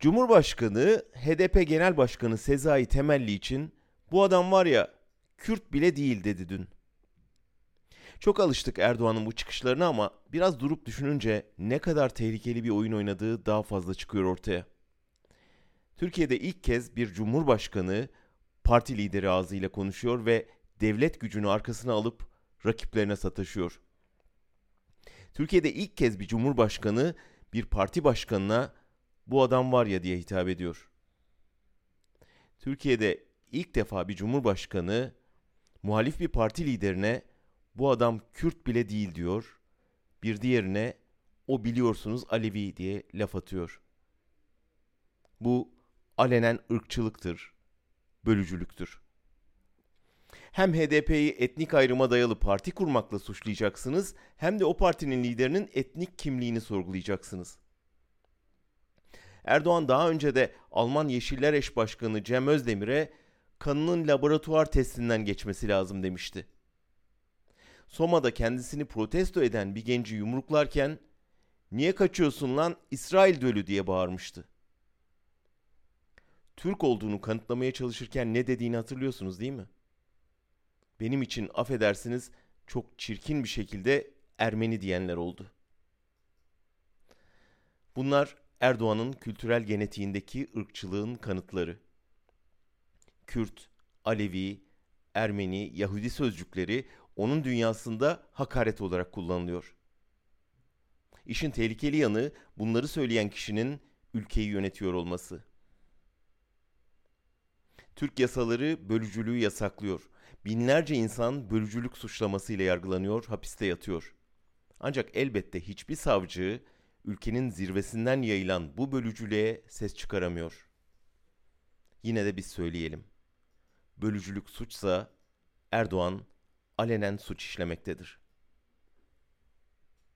Cumhurbaşkanı HDP Genel Başkanı Sezai Temelli için bu adam var ya Kürt bile değil dedi dün. Çok alıştık Erdoğan'ın bu çıkışlarına ama biraz durup düşününce ne kadar tehlikeli bir oyun oynadığı daha fazla çıkıyor ortaya. Türkiye'de ilk kez bir cumhurbaşkanı parti lideri ağzıyla konuşuyor ve devlet gücünü arkasına alıp rakiplerine sataşıyor. Türkiye'de ilk kez bir cumhurbaşkanı bir parti başkanına bu adam var ya diye hitap ediyor. Türkiye'de ilk defa bir cumhurbaşkanı muhalif bir parti liderine bu adam Kürt bile değil diyor. Bir diğerine o biliyorsunuz Alevi diye laf atıyor. Bu alenen ırkçılıktır, bölücülüktür. Hem HDP'yi etnik ayrıma dayalı parti kurmakla suçlayacaksınız, hem de o partinin liderinin etnik kimliğini sorgulayacaksınız. Erdoğan daha önce de Alman Yeşiller Eş Başkanı Cem Özdemir'e kanının laboratuvar testinden geçmesi lazım demişti. Soma'da kendisini protesto eden bir genci yumruklarken "Niye kaçıyorsun lan İsrail dölü?" diye bağırmıştı. Türk olduğunu kanıtlamaya çalışırken ne dediğini hatırlıyorsunuz değil mi? Benim için affedersiniz çok çirkin bir şekilde Ermeni diyenler oldu. Bunlar Erdoğan'ın kültürel genetiğindeki ırkçılığın kanıtları. Kürt, Alevi, Ermeni, Yahudi sözcükleri onun dünyasında hakaret olarak kullanılıyor. İşin tehlikeli yanı bunları söyleyen kişinin ülkeyi yönetiyor olması. Türk yasaları bölücülüğü yasaklıyor. Binlerce insan bölücülük suçlamasıyla yargılanıyor, hapiste yatıyor. Ancak elbette hiçbir savcı ülkenin zirvesinden yayılan bu bölücülüğe ses çıkaramıyor. Yine de biz söyleyelim. Bölücülük suçsa Erdoğan alenen suç işlemektedir.